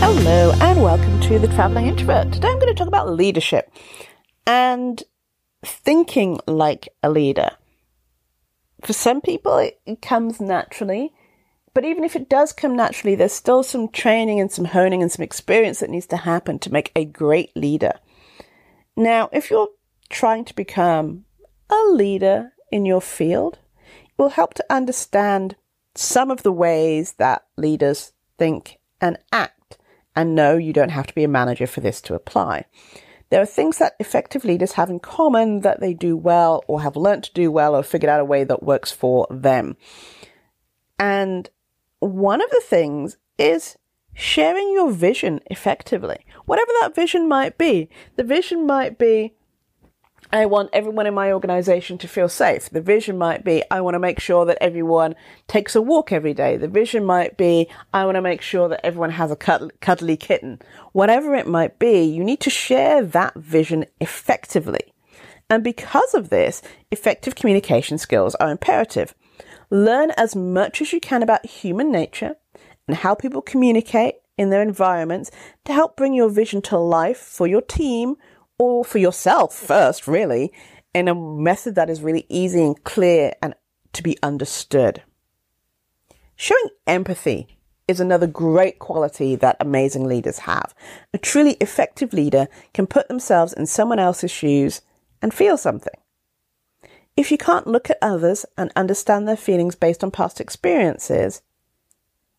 Hello, and welcome to The Traveling Introvert. Today I'm going to talk about leadership and thinking like a leader. For some people, it, it comes naturally, but even if it does come naturally, there's still some training and some honing and some experience that needs to happen to make a great leader. Now, if you're trying to become a leader in your field, it will help to understand some of the ways that leaders think and act and no, you don't have to be a manager for this to apply. There are things that effective leaders have in common that they do well or have learned to do well or figured out a way that works for them. And one of the things is sharing your vision effectively, whatever that vision might be. The vision might be I want everyone in my organization to feel safe. The vision might be, I want to make sure that everyone takes a walk every day. The vision might be, I want to make sure that everyone has a cuddly kitten. Whatever it might be, you need to share that vision effectively. And because of this, effective communication skills are imperative. Learn as much as you can about human nature and how people communicate in their environments to help bring your vision to life for your team or for yourself first, really, in a method that is really easy and clear and to be understood. Showing empathy is another great quality that amazing leaders have. A truly effective leader can put themselves in someone else's shoes and feel something. If you can't look at others and understand their feelings based on past experiences,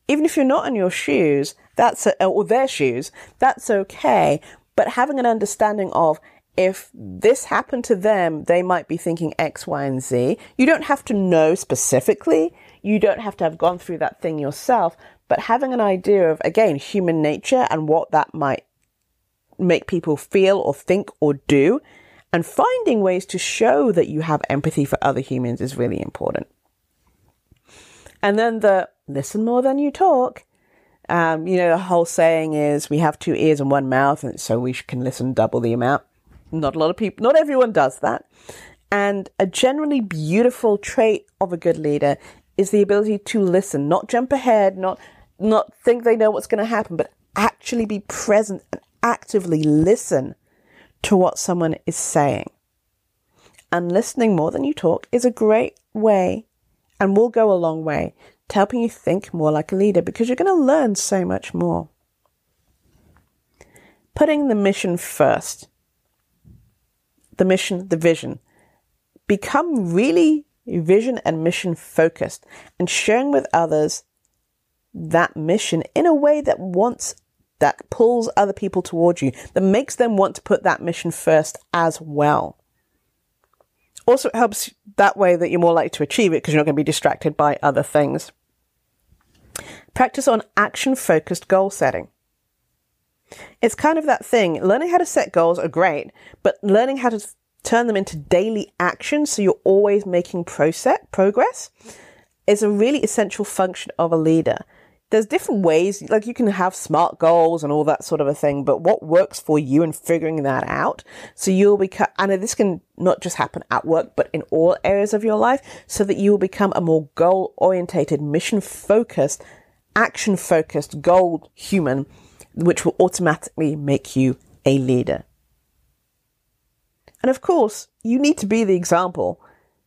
even if you're not in your shoes, that's a, or their shoes, that's okay but having an understanding of if this happened to them, they might be thinking X, Y, and Z. You don't have to know specifically. You don't have to have gone through that thing yourself, but having an idea of, again, human nature and what that might make people feel or think or do, and finding ways to show that you have empathy for other humans is really important. And then the listen more than you talk um, you know, the whole saying is we have two ears and one mouth, and so we can listen double the amount. Not a lot of people, not everyone does that. And a generally beautiful trait of a good leader is the ability to listen, not jump ahead, not not think they know what's going to happen, but actually be present and actively listen to what someone is saying. And listening more than you talk is a great way and will go a long way to helping you think more like a leader because you're going to learn so much more. Putting the mission first, the mission, the vision. Become really vision and mission focused and sharing with others that mission in a way that wants that pulls other people towards you, that makes them want to put that mission first as well. Also, it helps that way that you're more likely to achieve it because you're not going to be distracted by other things. Practice on action focused goal setting. It's kind of that thing. Learning how to set goals are great, but learning how to turn them into daily action so you're always making process, progress is a really essential function of a leader. There's different ways, like you can have smart goals and all that sort of a thing, but what works for you and figuring that out. So you'll become, and this can not just happen at work, but in all areas of your life, so that you will become a more goal orientated, mission focused action focused goal human, which will automatically make you a leader. And of course, you need to be the example.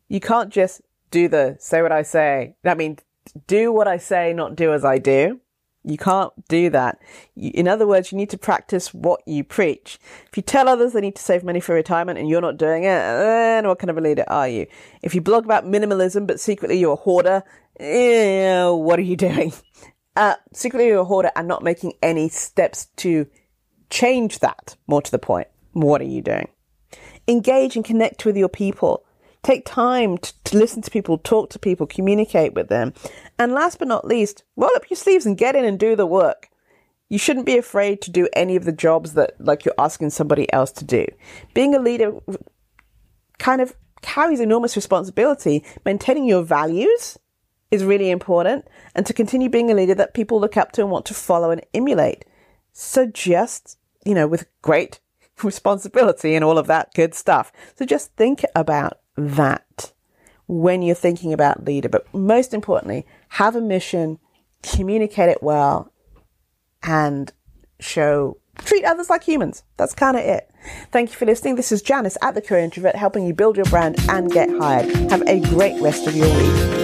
You can't just do the say what I say. That means do what I say, not do as I do. You can't do that. In other words, you need to practice what you preach. If you tell others they need to save money for retirement and you're not doing it, then what kind of a leader are you? If you blog about minimalism but secretly you're a hoarder, eh, what are you doing? Uh, secretly a hoarder and not making any steps to change that. More to the point, what are you doing? Engage and connect with your people. Take time to, to, listen to people, talk to people, communicate with them. And last but not least, roll up your sleeves and get in and do the work. You shouldn't be afraid to do any of the jobs that like you're asking somebody else to do. Being a leader kind of carries enormous responsibility, maintaining your values is really important and to continue being a leader that people look up to and want to follow and emulate. So just, you know, with great responsibility and all of that good stuff. So just think about that when you're thinking about leader. But most importantly, have a mission, communicate it well, and show treat others like humans. That's kind of it. Thank you for listening. This is Janice at the Career Introvert helping you build your brand and get hired. Have a great rest of your week.